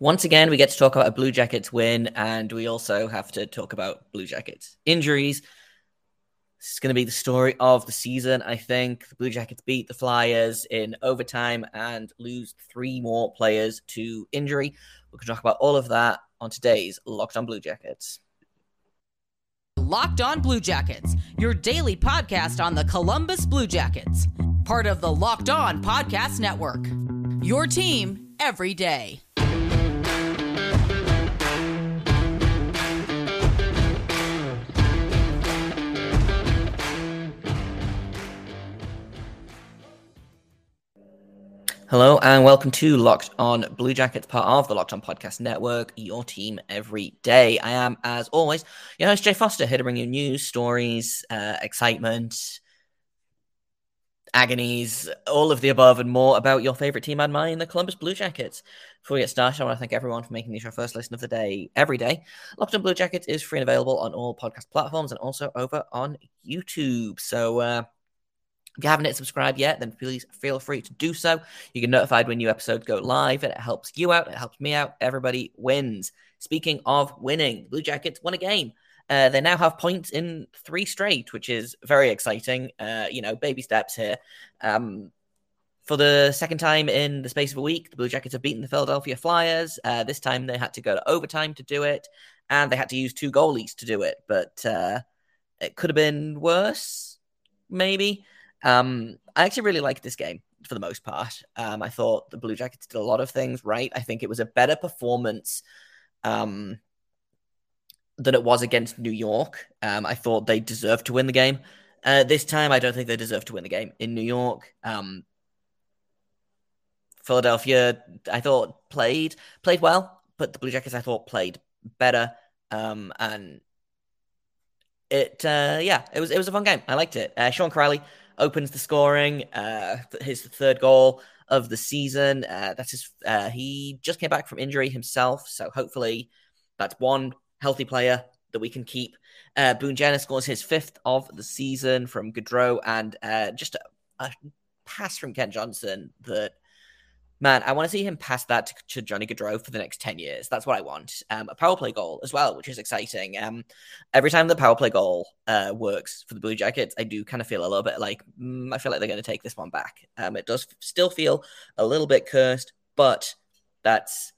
Once again, we get to talk about a Blue Jackets win, and we also have to talk about Blue Jackets injuries. This is going to be the story of the season, I think. The Blue Jackets beat the Flyers in overtime and lose three more players to injury. We can talk about all of that on today's Locked on Blue Jackets. Locked on Blue Jackets, your daily podcast on the Columbus Blue Jackets, part of the Locked on Podcast Network. Your team every day. Hello and welcome to Locked On Blue Jackets, part of the Locked On Podcast Network, your team every day. I am, as always, your host, Jay Forster, here to bring you news, stories, uh, excitement, agonies, all of the above and more about your favorite team and mine, the Columbus Blue Jackets. Before we get started, I want to thank everyone for making this your first listen of the day every day. Locked on Blue Jackets is free and available on all podcast platforms and also over on YouTube. So, uh, if you haven't hit subscribe yet, then please feel free to do so. You get notified when new episodes go live, and it helps you out. It helps me out. Everybody wins. Speaking of winning, Blue Jackets won a game. Uh, they now have points in three straight, which is very exciting. Uh, you know, baby steps here. Um, for the second time in the space of a week, the Blue Jackets have beaten the Philadelphia Flyers. Uh, this time they had to go to overtime to do it, and they had to use two goalies to do it. But uh, it could have been worse, maybe. Um, I actually really liked this game for the most part. Um, I thought the Blue Jackets did a lot of things right. I think it was a better performance um, than it was against New York. Um, I thought they deserved to win the game. Uh, this time, I don't think they deserve to win the game in New York. Um, Philadelphia, I thought played played well, but the Blue Jackets, I thought played better. Um, and it, uh, yeah, it was it was a fun game. I liked it. Uh, Sean Kuraly opens the scoring. Uh, his third goal of the season. Uh, that's. Uh, he just came back from injury himself, so hopefully that's one healthy player that we can keep. Uh, Jenner scores his fifth of the season from Gaudreau, and uh, just a, a pass from Kent Johnson that man, I want to see him pass that to, to, Johnny Gaudreau for the next 10 years. That's what I want. Um, a power play goal as well, which is exciting. Um, every time the power play goal uh, works for the Blue Jackets, I do kind of feel a little bit like, mm, I feel like they're going to take this one back. Um, it does still feel a little bit cursed, but that's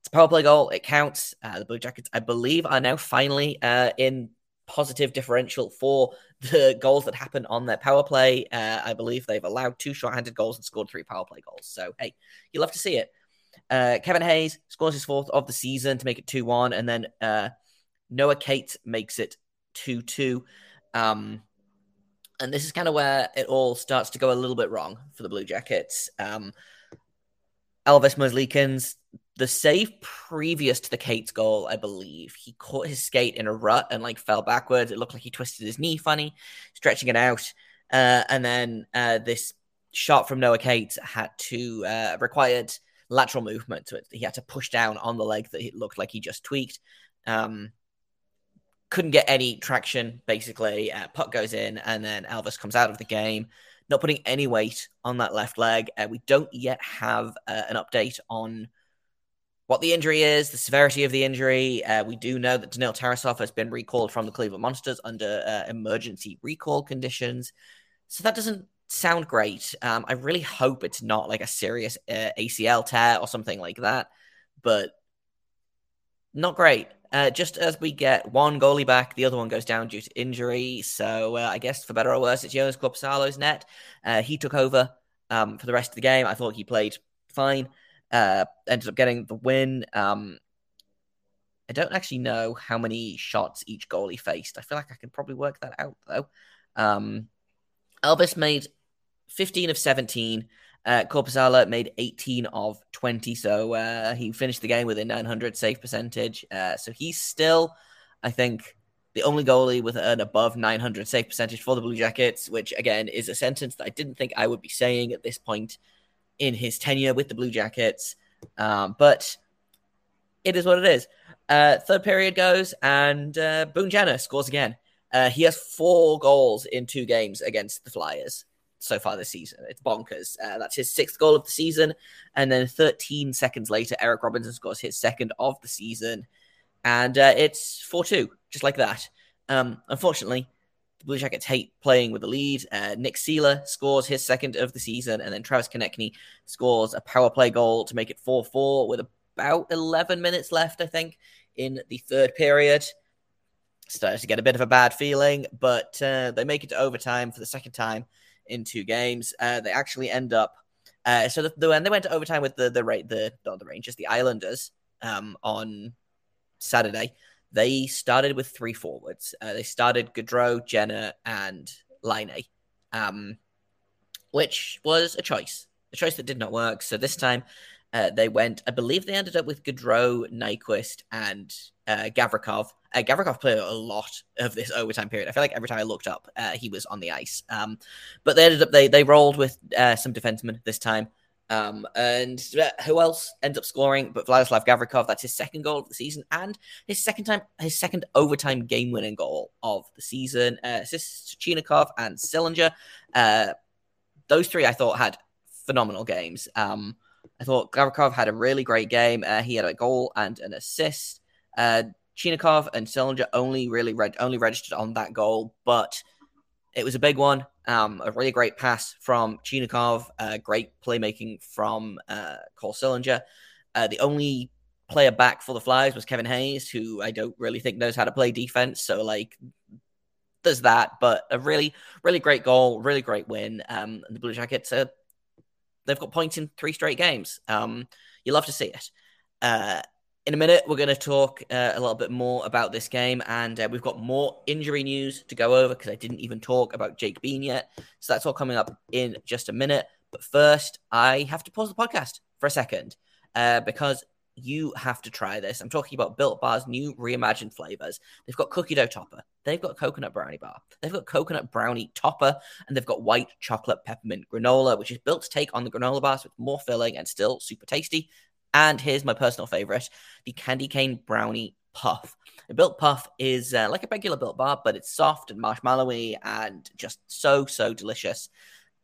it's a power play goal. It counts. Uh, the Blue Jackets, I believe, are now finally uh, in positive differential for the goals that happen on their power play. Uh, I believe they've allowed two shorthanded goals and scored three power play goals. So, hey, you love to see it. Uh, Kevin Hayes scores his fourth of the season to make it 2 1. And then uh, Noah Cates makes it 2 2. Um, and this is kind of where it all starts to go a little bit wrong for the Blue Jackets. Um, Elvis Merzlikins the save previous to the Cates' goal, I believe, he caught his skate in a rut and like fell backwards. It looked like he twisted his knee funny, stretching it out. Uh, and then uh, this shot from Noah Cates had to uh, required lateral movement. So he had to push down on the leg that it looked like he just tweaked. Um, couldn't get any traction, basically. Uh, puck goes in, and then Elvis comes out of the game, not putting any weight on that left leg. Uh, we don't yet have uh, an update on what the injury is, the severity of the injury. Uh, we do know that Daniil Tarasov has been recalled from the Cleveland Monsters under uh, emergency recall conditions. So that doesn't sound great. Um, I really hope it's not like a serious uh, ACL tear or something like that, but not great. Uh, just as we get one goalie back, the other one goes down due to injury. So uh, I guess for better or worse, it's Jonas Korpisalo's net. Uh, he took over um, for the rest of the game. I thought he played fine uh, ended up getting the win. Um, I don't actually know how many shots each goalie faced. I feel like I can probably work that out though. Um, Elvis made 15 of 17. Uh, Korpisalo made 18 of 20. So uh, he finished the game with a 900 save percentage. Uh, so he's still, I think, the only goalie with an above 900 save percentage for the Blue Jackets, which again is a sentence that I didn't think I would be saying at this point in his tenure with the Blue Jackets. Um, but it is what it is. Uh, third period goes, and uh, Boone Jenner scores again. Uh, he has four goals in two games against the Flyers. so far this season. It's bonkers. Uh, that's his sixth goal of the season. And then 13 seconds later, Eric Robinson scores his second of the season. And uh, it's 4 2, just like that. Um, unfortunately, the Blue Jackets hate playing with the lead. Uh, Nick Seeler scores his second of the season. And then Travis Konecny scores a power play goal to make it 4 4 with about 11 minutes left, I think, in the third period started to get a bit of a bad feeling, but uh, they make it to overtime for the second time in two games. Uh, they actually end up uh, so the, the, when they went to overtime with the the the not the Rangers, the Islanders um, on Saturday, they started with three forwards. Uh, they started Gaudreau, Jenner, and Laine, um, which was a choice, a choice that did not work. So this time uh, they went, I believe they ended up with Gaudreau, Nyquist, and uh, Gavrikov. Uh, Gavrikov played a lot of this overtime period. I feel like every time I looked up, uh, he was on the ice. Um, but they ended up they they rolled with uh, some defensemen this time. Um, and who else ends up scoring? But Vladislav Gavrikov. That's his second goal of the season and his second time his second overtime game winning goal of the season. Uh, assists Chinakhov and Sillinger. Uh, those three I thought had phenomenal games. Um, I thought Gavrikov had a really great game. Uh, he had a goal and an assist. Uh, Chinakhov and Sillinger only really only registered on that goal, but it was a big one. Um, a really great pass from Chinakhov, uh, great playmaking from uh, Cole Sillinger. Uh, the only player back for the Flyers was Kevin Hayes, who I don't really think knows how to play defense. So, like, there's that, but a really, really great goal, really great win. Um, and the Blue Jackets, uh, they've got points in three straight games. Um, you love to see it. Uh, in a minute, we're going to talk uh, a little bit more about this game, and uh, we've got more injury news to go over because I didn't even talk about Jake Bean yet. So that's all coming up in just a minute. But first, I have to pause the podcast for a second uh, because you have to try this. I'm talking about Built Bar's new reimagined flavors. They've got cookie dough topper, they've got coconut brownie bar, they've got coconut brownie topper, and they've got white chocolate peppermint granola, which is built to take on the granola bars with more filling and still super tasty. And here's my personal favorite the candy cane brownie puff. A built puff is uh, like a regular built bar, but it's soft and marshmallowy and just so, so delicious.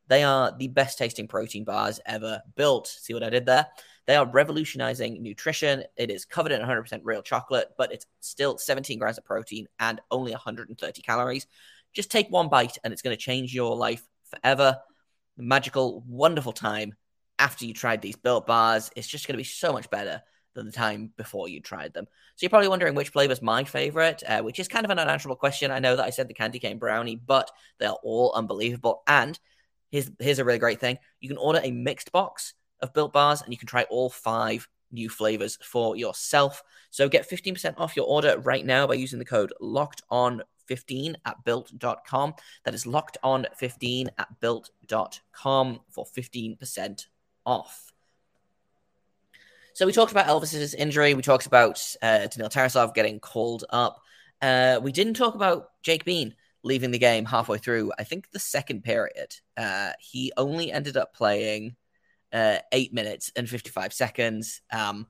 They are the best tasting protein bars ever built. See what I did there? They are revolutionizing nutrition. It is covered in 100% real chocolate, but it's still 17 grams of protein and only 130 calories. Just take one bite and it's going to change your life forever. Magical, wonderful time after you tried these built bars. It's just going to be so much better than the time before you tried them. So you're probably wondering which flavor is my favorite, uh, which is kind of an unanswerable question. I know that I said the candy cane brownie, but they're all unbelievable. And here's here's a really great thing: you can order a mixed box of built bars, and you can try all five new flavors for yourself. So get 15% off your order right now by using the code locked on 15 at built.com. That is locked on 15 at built.com for 15% off. So we talked about Elvis's injury. We talked about uh, Daniil Tarasov getting called up. Uh, we didn't talk about Jake Bean leaving the game halfway through. I think the second period. Uh, he only ended up playing uh, eight minutes and 55 seconds. Um,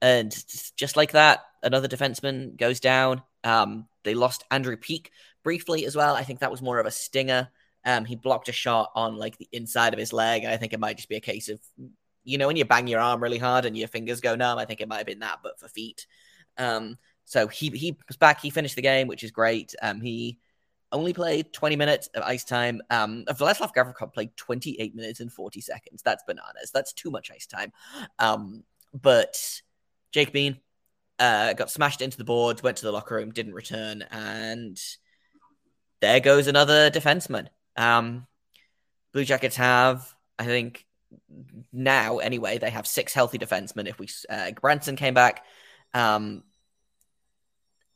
and just like that, another defenseman goes down. Um, they lost Andrew Peeke briefly as well. I think that was more of a stinger. Um, he blocked a shot on like the inside of his leg. I think it might just be a case of, you know, when you bang your arm really hard and your fingers go numb. I think it might have been that, but for feet. Um, so he he was back. He finished the game, which is great. Um, he only played 20 minutes of ice time. Um, Vladislav Gavrikov played 28 minutes and 40 seconds. That's bananas. That's too much ice time. Um, but Jake Bean uh, got smashed into the boards, went to the locker room, didn't return, and there goes another defenseman. Um, Blue Jackets have, I think, now anyway, they have six healthy defensemen. If we uh, Branson came back, um,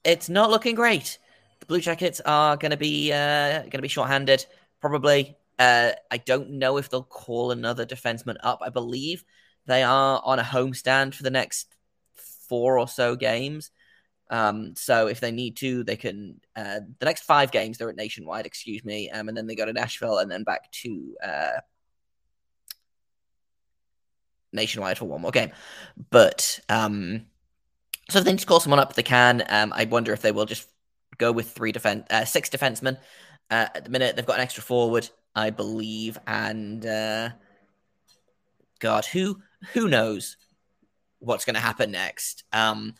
it's not looking great the Blue Jackets are going to be uh, going to be shorthanded probably. Uh, I don't know if they'll call another defenseman up. I believe they are on a homestand for the next four or so games. Um, so if they need to, they can. Uh, the next five games they're at Nationwide, excuse me, um, and then they go to Nashville and then back to uh, Nationwide for one more game. But um, so if they need to call someone up, they can. Um, I wonder if they will just go with three defense, uh, six defensemen. Uh, at the minute, they've got an extra forward I believe, and uh, God, who who knows what's going to happen next? Um,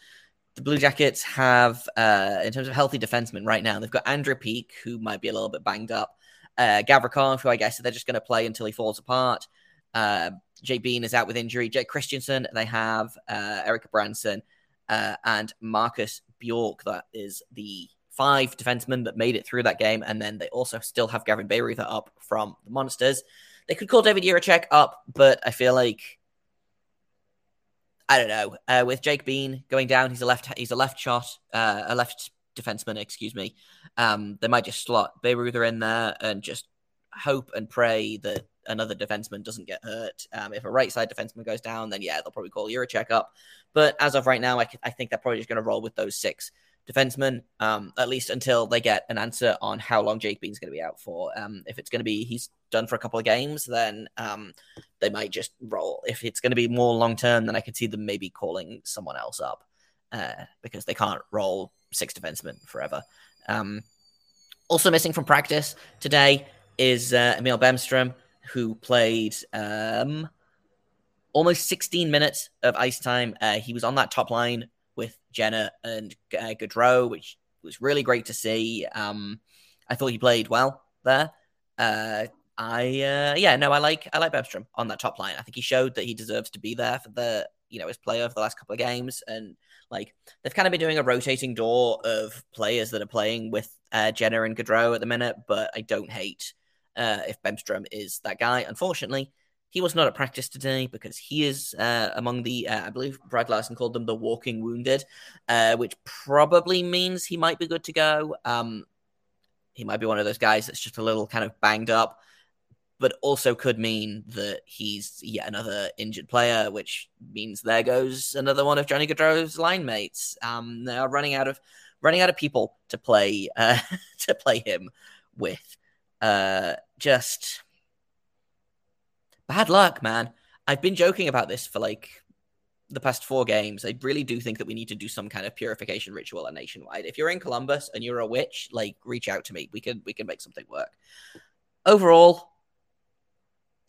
the Blue Jackets have, uh, in terms of healthy defensemen right now, they've got Andrew Peeke, who might be a little bit banged up. Uh, Gavrikov, who I guess they're just going to play until he falls apart. Uh, Jake Bean is out with injury. Jake Christiansen, they have uh, Erik Gudbranson uh, and Marcus Bjork. That is the five defensemen that made it through that game. And then they also still have Gavin Bayreuther up from the Monsters. They could call David Jiricek up, but I feel like I don't know. Uh, with Jake Bean going down, he's a left he's a left shot, uh, a left defenseman, excuse me. Um, they might just slot Bayreuther in there and just hope and pray that another defenseman doesn't get hurt. Um, if a right side defenseman goes down, then yeah, they'll probably call Jiricek up. But as of right now, I, I think they're probably just going to roll with those six defenseman, um, at least until they get an answer on how long Jake Bean's going to be out for. Um, if it's going to be he's done for a couple of games, then um, they might just roll. If it's going to be more long term, then I could see them maybe calling someone else up uh, because they can't roll six defensemen forever. Um, also missing from practice today is uh, Emil Bemstrom, who played um, almost 16 minutes of ice time. Uh, he was on that top line Jenner and uh, Gaudreau, which was really great to see. Um, I thought he played well there. Uh, I uh, yeah no I like I like Bemstrom on that top line. I think he showed that he deserves to be there for the you know his player of the last couple of games and like they've kind of been doing a rotating door of players that are playing with uh, Jenner and Gaudreau at the minute, but I don't hate uh, if Bemstrom is that guy. Unfortunately, he was not at practice today because he is uh, among the, uh, I believe Brad Larsen called them the walking wounded, uh, which probably means he might be good to go. Um, he might be one of those guys that's just a little kind of banged up, but also could mean that he's yet another injured player, which means there goes another one of Johnny Gaudreau's line mates. Um, they are running out of running out of people to play uh, to play him with. Uh, just bad luck, man. I've been joking about this for like the past four games. I really do think that we need to do some kind of purification ritual at nationwide. If you're in Columbus and you're a witch, like reach out to me. We can we can make something work. Overall,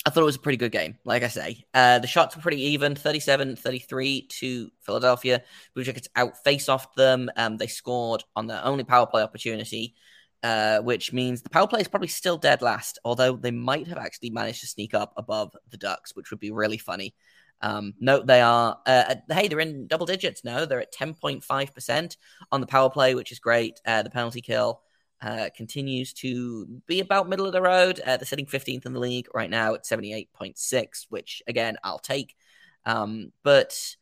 I thought it was a pretty good game. Like I say, uh, the shots were pretty even 37 33 to Philadelphia. Blue Jackets out face off them. Um, they scored on their only power play opportunity uh, which means the power play is probably still dead last, although they might have actually managed to sneak up above the Ducks, which would be really funny. Um, note they are, uh, hey, they're in double digits now. They're at 10.5% on the power play, which is great. Uh, the penalty kill uh, continues to be about middle of the road. Uh, they're sitting 15th in the league right now at 78.6, which again, I'll take. Um, but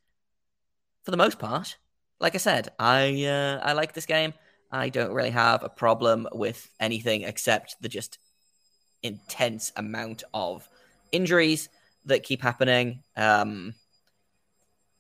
for the most part, like I said, I uh, I like this game. I don't really have a problem with anything except the just intense amount of injuries that keep happening. Um,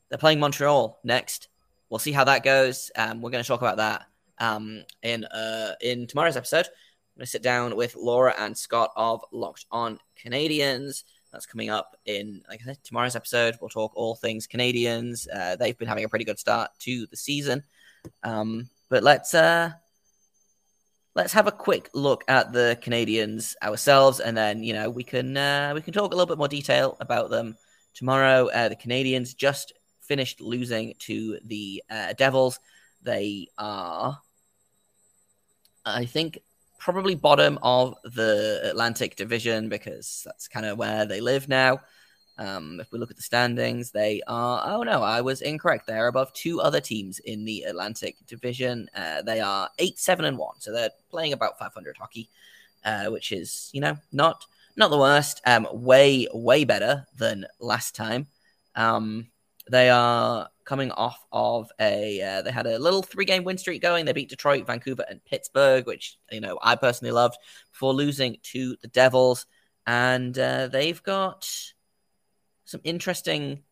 they're playing Montreal next. We'll see how that goes. Um, we're going to talk about that um, in uh, in tomorrow's episode. I'm going to sit down with Laura and Scott of Locked On Canadiens. That's coming up in like I said, tomorrow's episode. We'll talk all things Canadiens. Uh, they've been having a pretty good start to the season. Um, but let's uh let's have a quick look at the Canadiens ourselves, and then you know we can uh, we can talk a little bit more detail about them tomorrow. Uh, the Canadiens just finished losing to the uh, Devils. They are, I think, probably bottom of the Atlantic Division because that's kind of where they live now. Um, if we look at the standings, they are. Oh no, I was incorrect. They're above two other teams in the Atlantic Division. Uh, they are eight, seven, and one, so they're playing about 500 hockey, uh, which is you know not not the worst. Um, way way better than last time. Um, they are coming off of a. Uh, they had a little three game win streak going. They beat Detroit, Vancouver, and Pittsburgh, which you know I personally loved before losing to the Devils, and uh, they've got some interesting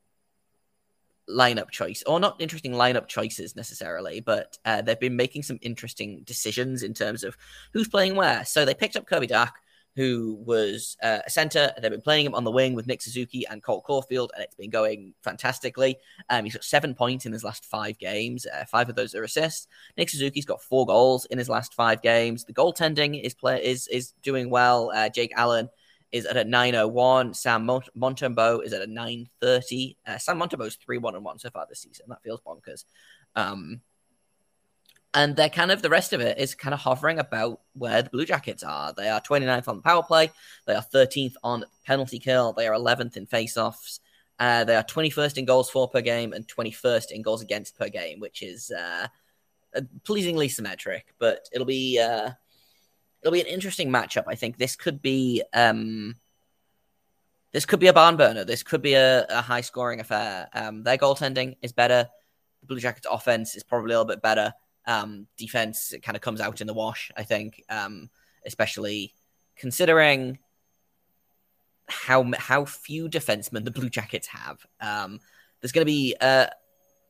lineup choice, or not interesting lineup choices necessarily, but uh, they've been making some interesting decisions in terms of who's playing where. So they picked up Kirby Dach, who was uh, a center. They've been playing him on the wing with Nick Suzuki and Cole Caufield, and it's been going fantastically. Um, he's got seven points in his last five games. Uh, five of those are assists. Nick Suzuki's got four goals in his last five games. The goaltending is play is is doing well. Uh, Jake Allen is at a 901. Sam Mont- Montembeault is at a 930. Uh, Sam Montembeault's 3 1 and 1 so far this season. That feels bonkers. Um, and they're kind of the rest of it is kind of hovering about where the Blue Jackets are. They are 29th on the power play. They are 13th on penalty kill. They are 11th in faceoffs. Uh, they are 21st in goals for per game and 21st in goals against per game, which is uh, pleasingly symmetric. But it'll be uh, it'll be an interesting matchup. I think this could be um, this could be a barn burner. This could be a, a high scoring affair. Um, their goaltending is better. The Blue Jackets' offense is probably a little bit better. Um, defense kind of comes out in the wash, I think, um, especially considering how how few defensemen the Blue Jackets have. Um, there's going to be uh,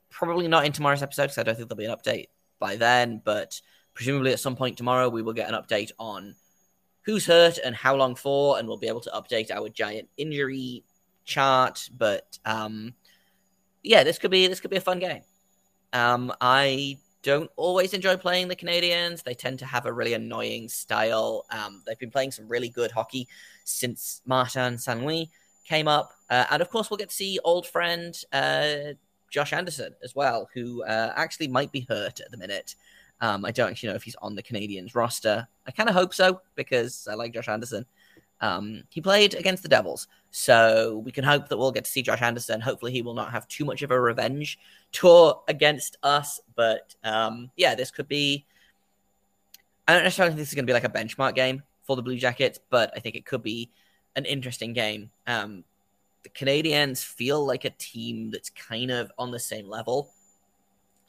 probably not in tomorrow's episode because I don't think there'll be an update by then, but presumably at some point tomorrow we will get an update on who's hurt and how long for, and we'll be able to update our giant injury chart. But um, yeah, this could be this could be a fun game. Um, I don't always enjoy playing the Canadiens. They tend to have a really annoying style. Um, they've been playing some really good hockey since Martin St. Louis came up. Uh, and of course, we'll get to see old friend uh, Josh Anderson as well, who uh, actually might be hurt at the minute. Um, I don't actually know if he's on the Canadiens roster. I kind of hope so because I like Josh Anderson. Um, he played against the Devils, so we can hope that we'll get to see Josh Anderson. Hopefully, he will not have too much of a revenge tour against us. But um, yeah, this could be. I don't necessarily think this is going to be like a benchmark game for the Blue Jackets, but I think it could be an interesting game. Um, the Canadiens feel like a team that's kind of on the same level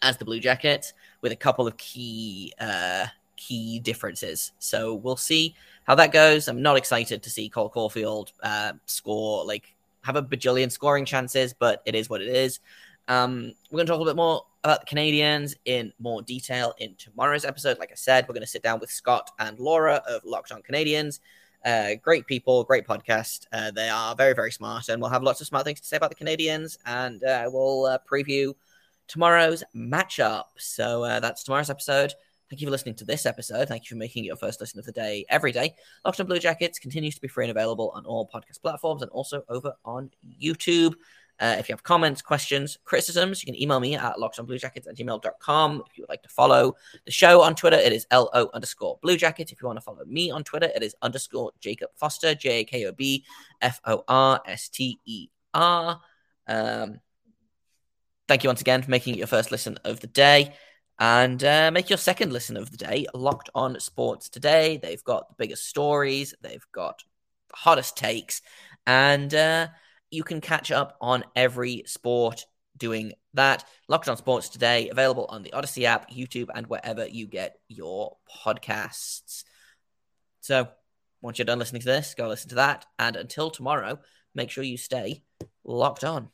as the Blue Jackets, with a couple of key uh, key differences. So we'll see how that goes. I'm not excited to see Cole Caufield uh, score like have a bajillion scoring chances, but it is what it is. Um, we're going to talk a little bit more about the Canadiens in more detail in tomorrow's episode. Like I said, we're going to sit down with Scott and Laura of Locked On Canadiens. Uh, great people, great podcast. Uh, they are very, very smart, and we'll have lots of smart things to say about the Canadiens. And uh, we'll uh, preview tomorrow's matchup. So uh, that's tomorrow's episode. Thank you for listening to this episode. Thank you for making it your first listen of the day every day. Locked on Blue Jackets continues to be free and available on all podcast platforms and also over on YouTube. Uh, if you have comments, questions, criticisms, you can email me at lockedonbluejackets at gmail.com. If you would like to follow the show on Twitter, it is LO underscore Blue Jacket. If you want to follow me on Twitter, it is underscore Jakob Forster, J A K O B F O R S T E R. Um, thank you once again for making it your first listen of the day. And uh, make your second listen of the day locked on sports today. They've got the biggest stories. They've got the hottest takes. And uh, you can catch up on every sport doing that. Locked on sports today available on the odyssey app youtube and wherever you get your podcasts. So once you're done listening to this go listen to that. And until tomorrow make sure you stay locked on